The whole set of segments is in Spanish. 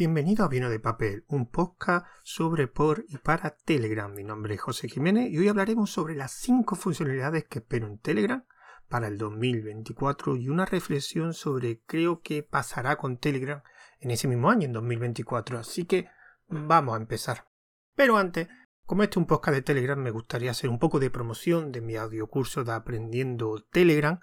Bienvenido a Vino de Papel, un podcast sobre, por y para Telegram. Mi nombre es José Jiménez y hoy hablaremos sobre las 5 funcionalidades que espero en Telegram para el 2024 y una reflexión sobre creo que pasará con Telegram en ese mismo año, en 2024. Así que vamos a empezar. Pero antes, como este es un podcast de Telegram, me gustaría hacer un poco de promoción de mi audiocurso de Aprendiendo Telegram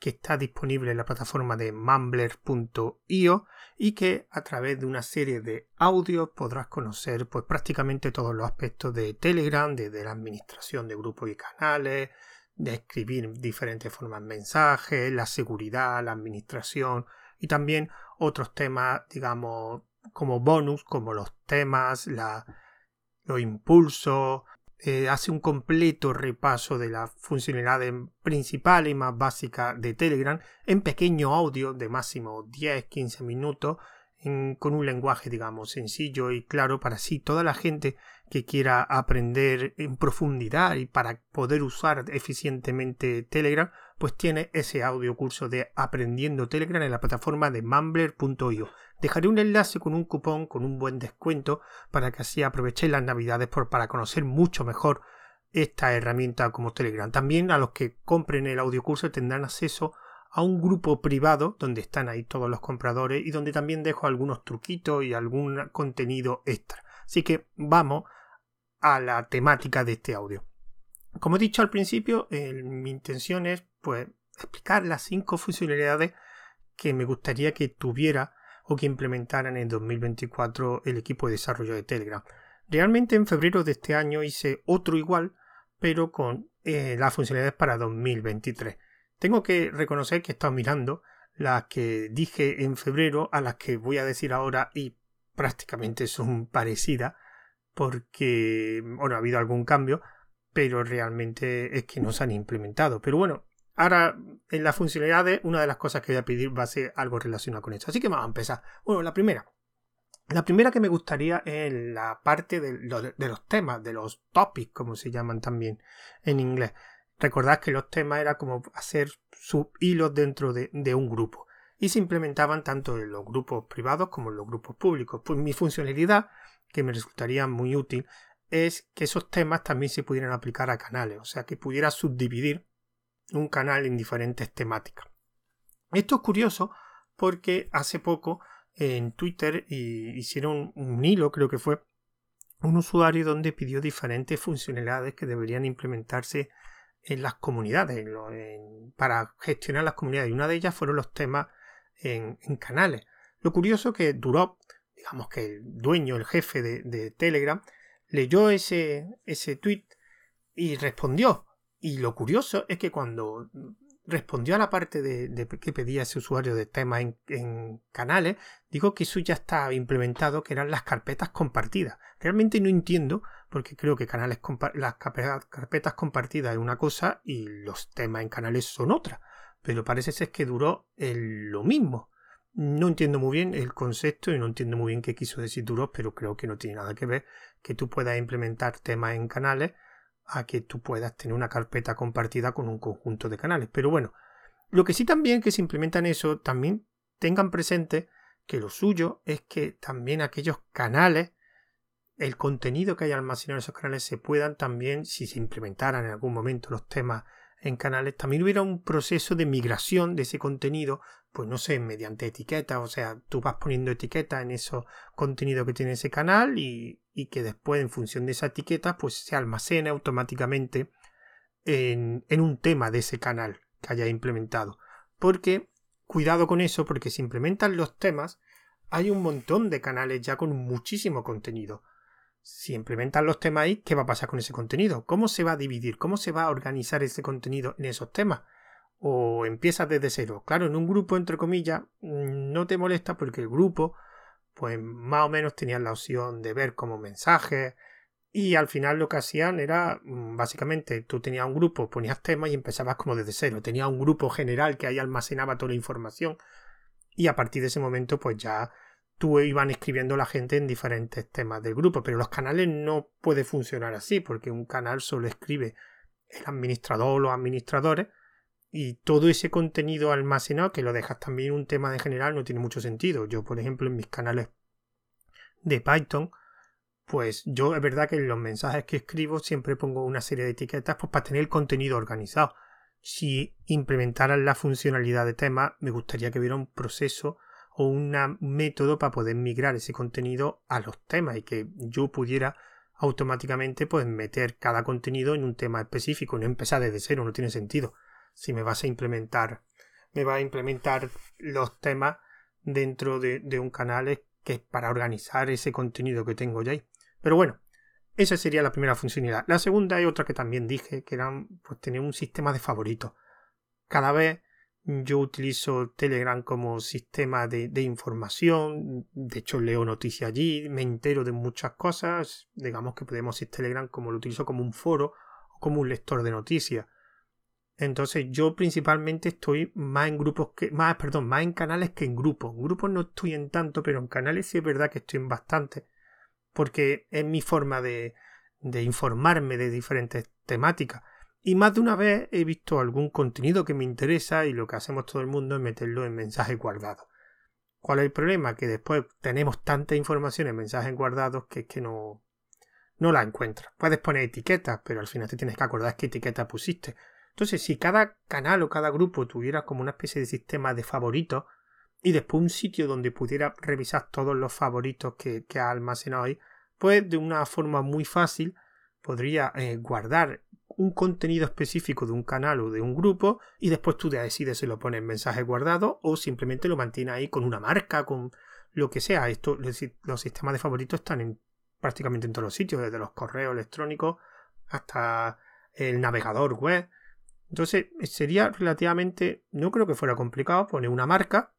que está disponible en la plataforma de mumbler.io y que a través de una serie de audios podrás conocer pues prácticamente todos los aspectos de Telegram, desde la administración de grupos y canales, de escribir diferentes formas de mensajes, la seguridad, la administración y también otros temas, digamos, como bonus, como los temas, la, los impulsos, eh, hace un completo repaso de las funcionalidades principales y más básicas de Telegram en pequeño audio de máximo 10-15 minutos con un lenguaje digamos sencillo y claro para así toda la gente que quiera aprender en profundidad y para poder usar eficientemente Telegram pues tiene ese audio curso de aprendiendo Telegram en la plataforma de mumbler.io Dejaré un enlace con un cupón con un buen descuento para que así aprovechéis las navidades para conocer mucho mejor esta herramienta como Telegram. También a los que compren el audiocurso tendrán acceso a un grupo privado donde están ahí todos los compradores y donde también dejo algunos truquitos y algún contenido extra. Así que vamos a la temática de este audio. Como he dicho al principio, mi intención es pues explicar las cinco funcionalidades que me gustaría que tuviera o que implementaran en 2024 el equipo de desarrollo de Telegram. Realmente en febrero de este año hice otro igual, pero con eh, las funcionalidades para 2023. Tengo que reconocer que he estado mirando las que dije en febrero a las que voy a decir ahora y prácticamente son parecidas porque, bueno, ha habido algún cambio, pero realmente es que no se han implementado. Pero bueno, Ahora, en las funcionalidades, una de las cosas que voy a pedir va a ser algo relacionado con esto. Así que vamos a empezar. Bueno, la primera. La primera que me gustaría es la parte de, los temas, de los topics, como se llaman también en inglés. Recordad que los temas era como hacer subhilos dentro de, de un grupo y se implementaban tanto en los grupos privados como en los grupos públicos. Pues mi funcionalidad, que me resultaría muy útil, es que esos temas también se pudieran aplicar a canales, o sea, que pudiera subdividir un canal en diferentes temáticas. Esto es curioso porque hace poco en Twitter hicieron un hilo, creo que fue, un usuario donde pidió diferentes funcionalidades que deberían implementarse en las comunidades, para gestionar las comunidades. Y una de ellas fueron los temas en, canales. Lo curioso que duró, digamos que el dueño, el jefe de, de Telegram, leyó ese, ese tweet y respondió. Y lo curioso es que cuando respondió a la parte de, que pedía ese usuario de temas en, canales, dijo que eso ya está implementado, que eran las carpetas compartidas. Realmente no entiendo, porque creo que canales las carpetas compartidas es una cosa y los temas en canales son otra. Pero parece ser que duró lo mismo. No entiendo muy bien el concepto y no entiendo muy bien qué quiso decir duró, pero creo que no tiene nada que ver que tú puedas implementar temas en canales a que tú puedas tener una carpeta compartida con un conjunto de canales. Pero bueno, lo que sí también que se implementan eso, también tengan presente que lo suyo es que también aquellos canales, el contenido que hay almacenado en esos canales se puedan también, si se implementaran en algún momento los temas en canales, también hubiera un proceso de migración de ese contenido, pues no sé, mediante etiquetas, o sea, tú vas poniendo etiquetas en esos contenido que tiene ese canal y, y, que después en función de esa etiqueta pues se almacene automáticamente en, en un tema de ese canal que haya implementado. Porque, cuidado con eso, porque si implementan los temas, hay un montón de canales ya con muchísimo contenido si implementan los temas ahí, ¿qué va a pasar con ese contenido? ¿Cómo se va a dividir? ¿Cómo se va a organizar ese contenido en esos temas? ¿O empiezas desde cero? Claro, en un grupo, entre comillas, mm, no te molesta porque el grupo, pues más o menos tenían la opción de ver como mensajes y al final lo que hacían era, mm, básicamente, tú tenías un grupo, ponías temas y empezabas como desde cero. Tenías un grupo general que ahí almacenaba toda la información y a partir de ese momento, pues ya tú iban escribiendo la gente en diferentes temas del grupo, pero los canales no puede funcionar así, porque un canal solo escribe el administrador o los administradores y todo ese contenido almacenado que lo dejas también un tema de general no tiene mucho sentido. Yo, por ejemplo, en mis canales de Python, pues yo es verdad que en los mensajes que escribo siempre pongo una serie de etiquetas pues, para tener el contenido organizado. Si implementaran la funcionalidad de tema, me gustaría que hubiera un proceso o un método para poder migrar ese contenido a los temas y que yo pudiera automáticamente pues meter cada contenido en un tema específico, no empezar desde cero, no tiene sentido. Si me vas a implementar, me va a implementar los temas dentro de, un canal que es para organizar ese contenido que tengo ya ahí. Pero bueno, esa sería la primera funcionalidad. La segunda hay otra que también dije, que era pues, tener un sistema de favoritos. Cada vez yo utilizo Telegram como sistema de, información, de hecho leo noticias allí, me entero de muchas cosas, digamos que podemos decir Telegram como lo utilizo como un foro o como un lector de noticias. Entonces yo principalmente estoy más en grupos que, más, perdón, más en canales que en grupos. En grupos no estoy en tanto, pero en canales sí es verdad que estoy en bastante porque es mi forma de, de informarme de diferentes temáticas. Y más de una vez he visto algún contenido que me interesa y lo que hacemos todo el mundo es meterlo en mensajes guardados. ¿Cuál es el problema? Que después tenemos tanta información en mensajes guardados que es que no, no la encuentras. Puedes poner etiquetas, pero al final te tienes que acordar qué etiqueta pusiste. Entonces, si cada canal o cada grupo tuviera como una especie de sistema de favoritos, y después un sitio donde pudiera revisar todos los favoritos que, ha almacenado ahí, pues de una forma muy fácil podría eh, guardar un contenido específico de un canal o de un grupo y después tú decides si lo pones en mensaje guardado o simplemente lo mantiene ahí con una marca, con lo que sea. Esto, los sistemas de favoritos están en prácticamente en todos los sitios, desde los correos electrónicos hasta el navegador web. Entonces sería relativamente, no creo que fuera complicado poner una marca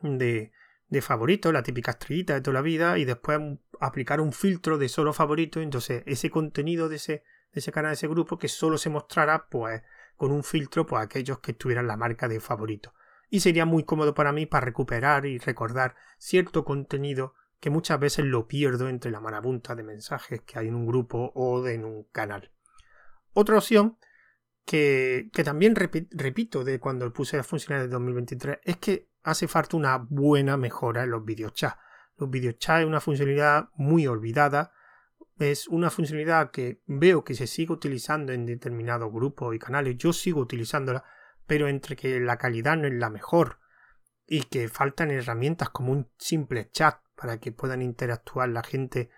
de, de favorito, la típica estrellita de toda la vida, y después aplicar un filtro de solo favorito, entonces ese contenido de ese, de ese canal, de ese grupo, que solo se mostrará pues con un filtro pues aquellos que tuvieran la marca de favorito. Y sería muy cómodo para mí para recuperar y recordar cierto contenido que muchas veces lo pierdo entre la marabunta de mensajes que hay en un grupo o en un canal. Otra opción que, que también repito de cuando puse la funcionalidad de 2023 es que hace falta una buena mejora en los videochats. Los videochats es una funcionalidad muy olvidada. Es una funcionalidad que veo que se sigue utilizando en determinados grupos y canales. Yo sigo utilizándola, pero entre que la calidad no es la mejor y que faltan herramientas como un simple chat para que puedan interactuar la gente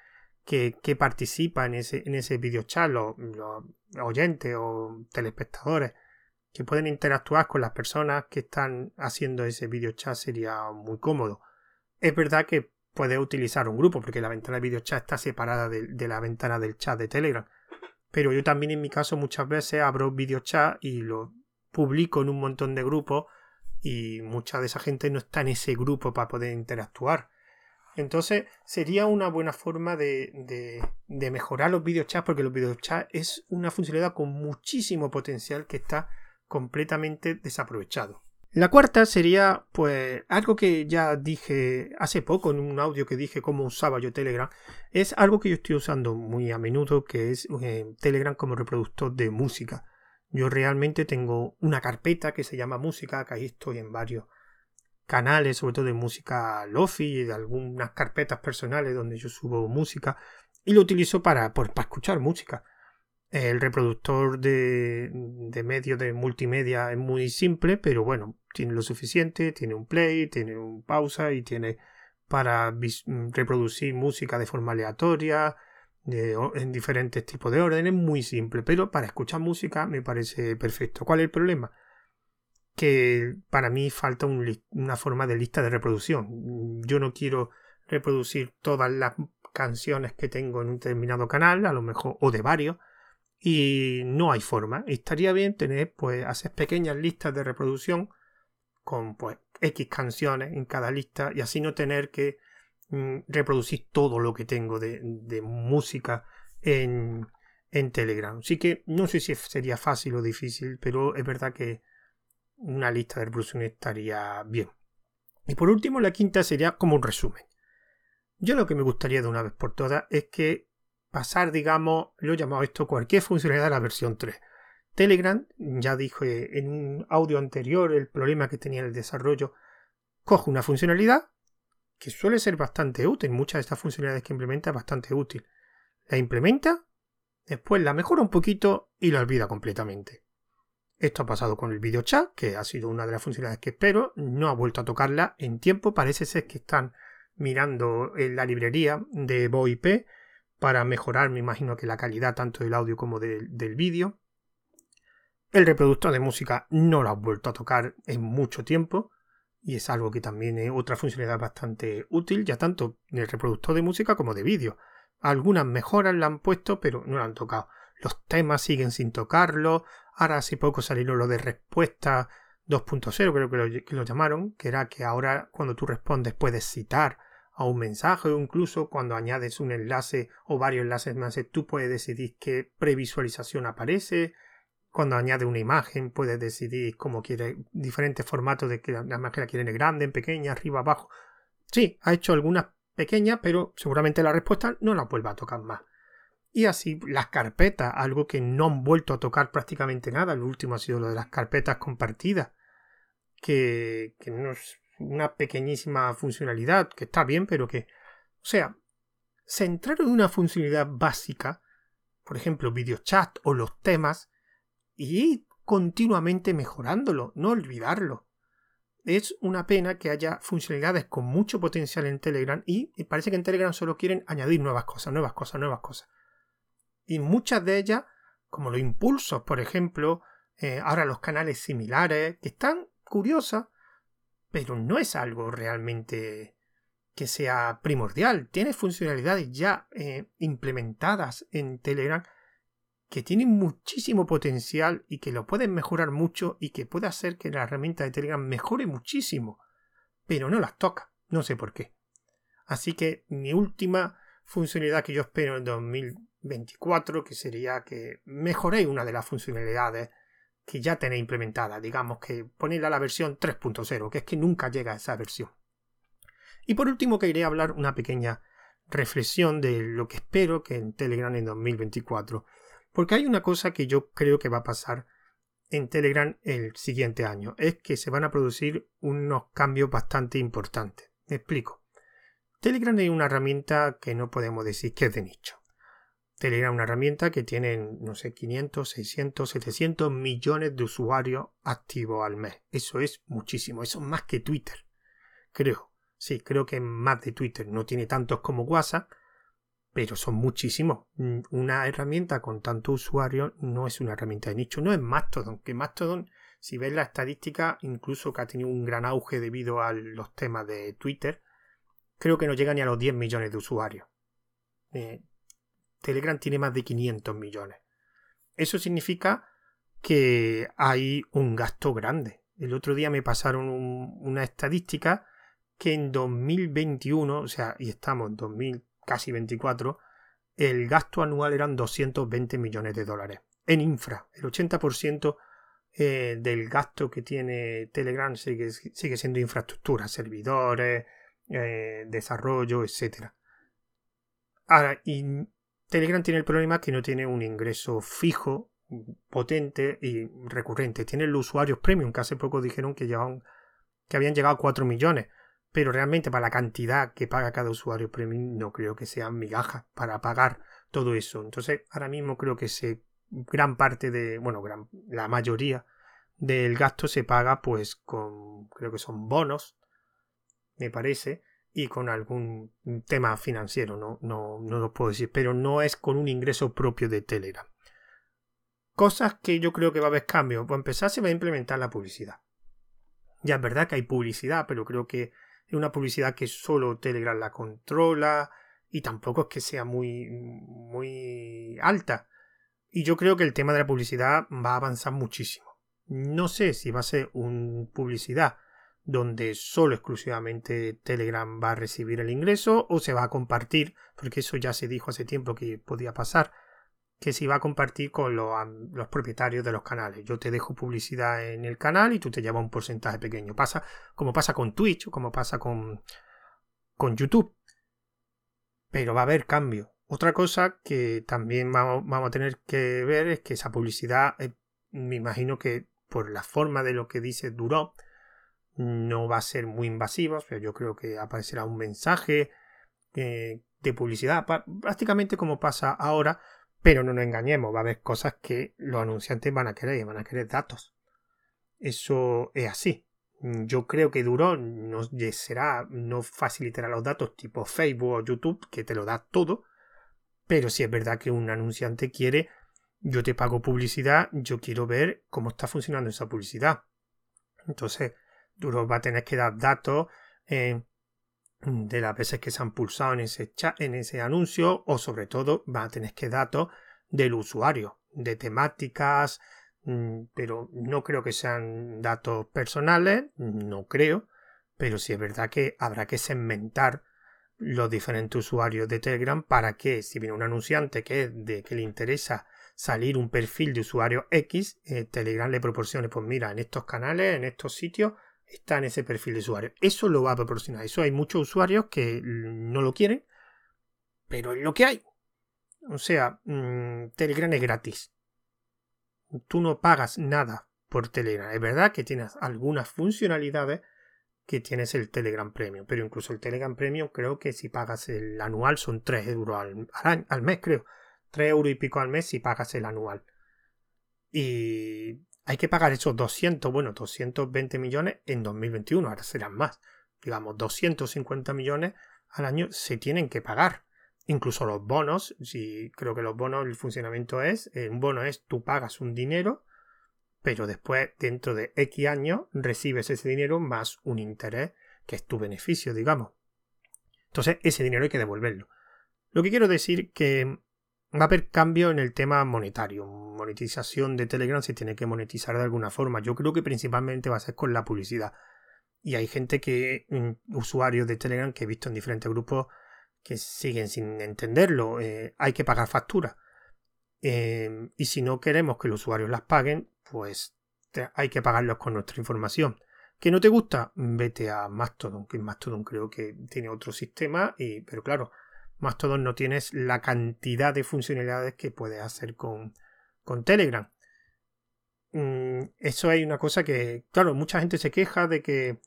que, que participa en ese, en ese videochat, los, los oyentes o telespectadores que pueden interactuar con las personas que están haciendo ese video chat sería muy cómodo. Es verdad que puedes utilizar un grupo porque la ventana de video chat está separada de, la ventana del chat de Telegram. Pero yo también en mi caso muchas veces abro video chat y lo publico en un montón de grupos y mucha de esa gente no está en ese grupo para poder interactuar. Entonces sería una buena forma de, de, de mejorar los videochats porque los videochats es una funcionalidad con muchísimo potencial que está completamente desaprovechado. La cuarta sería, pues, algo que ya dije hace poco en un audio que dije cómo usaba yo Telegram. Es algo que yo estoy usando muy a menudo, que es eh, Telegram como reproductor de música. Yo realmente tengo una carpeta que se llama música, que ahí estoy en varios canales, sobre todo de música lofi y de algunas carpetas personales donde yo subo música y lo utilizo para, para escuchar música. El reproductor de, de medios de multimedia es muy simple, pero bueno, tiene lo suficiente, tiene un play, tiene un pausa y tiene para reproducir música de forma aleatoria, en diferentes tipos de órdenes, muy simple, pero para escuchar música me parece perfecto. ¿Cuál es el problema? Que para mí falta una forma de lista de reproducción. Yo no quiero reproducir todas las canciones que tengo en un determinado canal, a lo mejor, o de varios, y no hay forma. Estaría bien tener, pues, hacer pequeñas listas de reproducción con, pues, X canciones en cada lista y así no tener que mm, reproducir todo lo que tengo de, música en, en Telegram. Así que no sé si sería fácil o difícil, pero es verdad que una lista de reproducción estaría bien. Y por último, la quinta sería como un resumen. Yo lo que me gustaría de una vez por todas es que pasar, digamos, lo he llamado esto cualquier funcionalidad de la versión 3. Telegram, ya dije en un audio anterior el problema que tenía el desarrollo, coge una funcionalidad, que suele ser bastante útil. Muchas de estas funcionalidades que implementa es bastante útil. La implementa, después la mejora un poquito y la olvida completamente. Esto ha pasado con el video chat, que ha sido una de las funcionalidades que espero. No ha vuelto a tocarla en tiempo. Parece ser que están mirando en la librería de VoIP para mejorar, me imagino que la calidad tanto del audio como del vídeo. El reproductor de música no lo ha vuelto a tocar en mucho tiempo y es algo que también es otra funcionalidad bastante útil, ya tanto en el reproductor de música como de vídeo. Algunas mejoras la han puesto, pero no la han tocado. Los temas siguen sin tocarlo. Ahora hace poco salieron lo de respuesta 2.0, creo que lo, que lo llamaron, que era que ahora cuando tú respondes puedes citar a un mensaje o incluso cuando añades un enlace o varios enlaces más, tú puedes decidir qué previsualización aparece. Cuando añades una imagen, puedes decidir cómo quieres, diferentes formatos de que la imagen la quieren grande, en pequeña, arriba, abajo. Sí, ha hecho algunas pequeñas, pero seguramente la respuesta no la vuelva a tocar más. Y así las carpetas, algo que no han vuelto a tocar prácticamente nada. Lo último ha sido lo de las carpetas compartidas, que, que no una pequeñísima funcionalidad, que está bien, pero que... O sea, centrar en una funcionalidad básica, por ejemplo, chat o los temas, y continuamente mejorándolo, no olvidarlo. Es una pena que haya funcionalidades con mucho potencial en Telegram y parece que en Telegram solo quieren añadir nuevas cosas, nuevas cosas, nuevas cosas. Y muchas de ellas, como los impulsos, por ejemplo, eh, ahora los canales similares, que están curiosas, pero no es algo realmente que sea primordial. Tiene funcionalidades ya eh, implementadas en Telegram que tienen muchísimo potencial y que lo pueden mejorar mucho y que puede hacer que la herramienta de Telegram mejore muchísimo. Pero no las toca. No sé por qué. Así que mi última funcionalidad que yo espero en 2024, que sería que mejoréis una de las funcionalidades que ya tenéis implementada, digamos que ponerla a la versión 3.0, que es que nunca llega a esa versión. Y por último quería hablar una pequeña reflexión de lo que espero que en Telegram en 2024, porque hay una cosa que yo creo que va a pasar en Telegram el siguiente año, es que se van a producir unos cambios bastante importantes. Me explico. Telegram es una herramienta que no podemos decir que es de nicho. Telegram es una herramienta que tiene, no sé, 500, 600, 700 millones de usuarios activos al mes. Eso es muchísimo, eso es más que Twitter. Creo. Sí, creo que más de Twitter. No tiene tantos como WhatsApp, pero son muchísimos. Mm, una herramienta con tantos usuarios no es una herramienta de nicho, no es Mastodon, que Mastodon, si ves la estadística, incluso que ha tenido un gran auge debido a los temas de Twitter, creo que no llega ni a los 10 millones de usuarios. Eh, Telegram tiene más de 500 millones. Eso significa que hay un gasto grande. El otro día me pasaron una estadística que en 2021, o sea, y estamos en 2000, casi 24, el gasto anual eran 220 millones de dólares en infra. El 80% eh, del gasto que tiene Telegram sigue, siendo infraestructura, servidores, eh, desarrollo, etc. Ahora, y Telegram tiene el problema que no tiene un ingreso fijo, potente y recurrente. Tiene los usuarios premium, que hace poco dijeron que, que habían llegado a 4 millones. Pero realmente para la cantidad que paga cada usuario premium no creo que sean migajas para pagar todo eso. Entonces ahora mismo creo que se, gran parte de, bueno, gran, la mayoría del gasto se paga pues con, creo que son bonos, me parece, y con algún tema financiero, no, no, no lo puedo decir, pero no es con un ingreso propio de Telegram. Cosas que yo creo que va a haber cambio. Pues empezar se va a implementar la publicidad. Ya es verdad que hay publicidad, pero creo que es una publicidad que solo Telegram la controla y tampoco es que sea muy, muy alta. Y yo creo que el tema de la publicidad va a avanzar muchísimo. No sé si va a ser una publicidad donde solo exclusivamente Telegram va a recibir el ingreso o se va a compartir, porque eso ya se dijo hace tiempo que podía pasar, que se iba a compartir con los, propietarios de los canales. Yo te dejo publicidad en el canal y tú te llevas un porcentaje pequeño. Pasa como pasa con Twitch o como pasa con, con YouTube. Pero va a haber cambio. Otra cosa que también vamos, vamos a tener que ver es que esa publicidad, eh, me imagino que por la forma de lo que dice Duró, no va a ser muy invasivo, pero yo creo que aparecerá un mensaje eh, de publicidad, prácticamente como pasa ahora, pero no nos engañemos, va a haber cosas que los anunciantes van a querer van a querer datos. Eso es así. Yo creo que Duro no será, no facilitará los datos tipo Facebook o YouTube, que te lo da todo, pero si es verdad que un anunciante quiere, yo te pago publicidad, yo quiero ver cómo está funcionando esa publicidad. Entonces, Duro va a tener que dar datos eh, de las veces que se han pulsado en ese, en ese anuncio o sobre todo va a tener que datos del usuario, de temáticas, mm, pero no creo que sean datos personales, no creo, pero sí es verdad que habrá que segmentar los diferentes usuarios de Telegram para que si viene un anunciante que, de, que le interesa salir un perfil de usuario X, eh, Telegram le proporcione, pues mira, en estos canales, en estos sitios, está en ese perfil de usuario. Eso lo va a proporcionar. Eso hay muchos usuarios que no lo quieren, pero es lo que hay. O sea, mm, Telegram es gratis. Tú no pagas nada por Telegram. Es verdad que tienes algunas funcionalidades que tienes el Telegram Premium, pero incluso el Telegram Premium creo que si pagas el anual son 3 euros al, al mes, creo. 3 euros y pico al mes si pagas el anual. Y hay que pagar esos 200, bueno, 220 millones en 2021, ahora serán más. Digamos, 250 millones al año se tienen que pagar. Incluso los bonos, si creo que los bonos, el funcionamiento es, eh, un bono es tú pagas un dinero, pero después, dentro de X años, recibes ese dinero más un interés, que es tu beneficio, digamos. Entonces, ese dinero hay que devolverlo. Lo que quiero decir que va a haber cambio en el tema monetario. Monetización de Telegram se tiene que monetizar de alguna forma. Yo creo que principalmente va a ser con la publicidad. Y hay gente que, mm, usuarios de Telegram que he visto en diferentes grupos que siguen sin entenderlo. Eh, hay que pagar facturas. Em, y si no queremos que los usuarios las paguen, pues hay que pagarlos con nuestra información. ¿Que no te gusta? Vete a Mastodon, que Mastodon creo que tiene otro sistema, y, pero claro, Mastodon no tienes la cantidad de funcionalidades que puedes hacer con, con Telegram. Mm, eso hay una cosa que, claro, mucha gente se queja de que,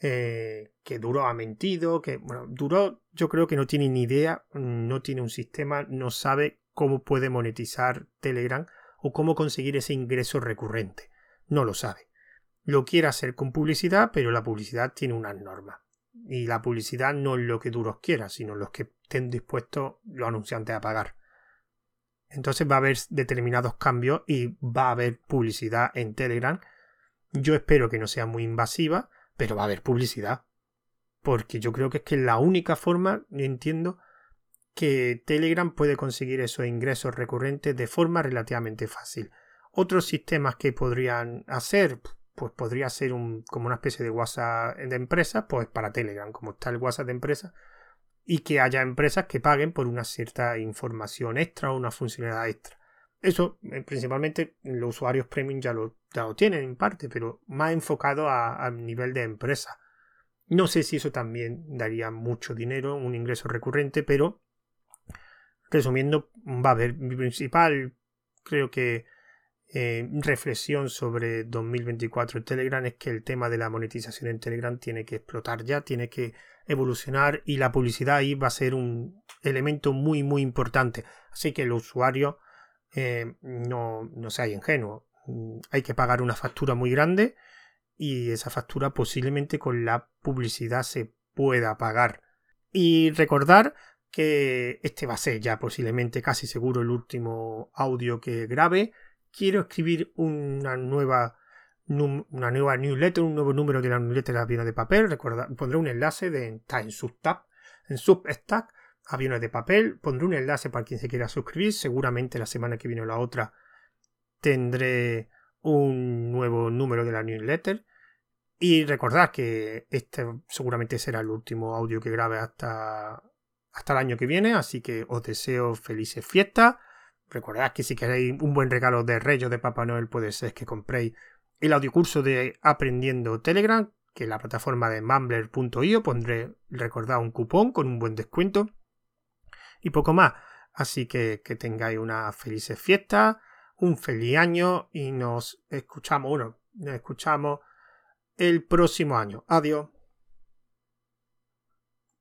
eh, que Duro ha mentido, que, bueno, Duro yo creo que no tiene ni idea, no tiene un sistema, no sabe cómo puede monetizar Telegram o cómo conseguir ese ingreso recurrente. No lo sabe. Lo quiere hacer con publicidad, pero la publicidad tiene unas normas. Y la publicidad no es lo que Duros quiera, sino los que estén dispuestos los anunciantes a pagar. Entonces va a haber determinados cambios y va a haber publicidad en Telegram. Yo espero que no sea muy invasiva, pero va a haber publicidad. Porque yo creo que es que la única forma, entiendo, que Telegram puede conseguir esos ingresos recurrentes de forma relativamente fácil. Otros sistemas que podrían hacer, pues podría ser un, como una especie de WhatsApp de empresa, pues para Telegram, como está el WhatsApp de empresa, y que haya empresas que paguen por una cierta información extra o una funcionalidad extra. Eso eh, principalmente los usuarios premium ya lo, ya lo tienen en parte, pero más enfocado a, nivel de empresa. No sé si eso también daría mucho dinero, un ingreso recurrente, pero resumiendo, va a haber mi principal, creo que eh, reflexión sobre 2024 en Telegram es que el tema de la monetización en Telegram tiene que explotar ya, tiene que evolucionar y la publicidad ahí va a ser un elemento muy muy importante. Así que el usuario eh, no, no sea ingenuo. Mm, hay que pagar una factura muy grande y esa factura posiblemente con la publicidad se pueda pagar. Y recordar que este va a ser ya posiblemente casi seguro el último audio que grabe quiero escribir una nueva una nueva newsletter, un nuevo número de la newsletter Aviones de Papel. Recuerda, pondré un enlace de, está en en Substack, Aviones de Papel. Pondré un enlace para quien se quiera suscribir. Seguramente la semana que viene o la otra tendré un nuevo número de la newsletter. Y recordad que este seguramente será el último audio que grabe hasta, hasta el año que viene. Así que os deseo felices fiestas Recordad que si queréis un buen regalo de Reyes de Papá Noel puede ser que compréis el audiocurso de Aprendiendo Telegram, que es la plataforma de mumbler.io. Pondré, recordad, un cupón con un buen descuento. Y poco más. Así que que tengáis una feliz fiesta, un feliz año y nos escuchamos, bueno, nos escuchamos el próximo año. Adiós.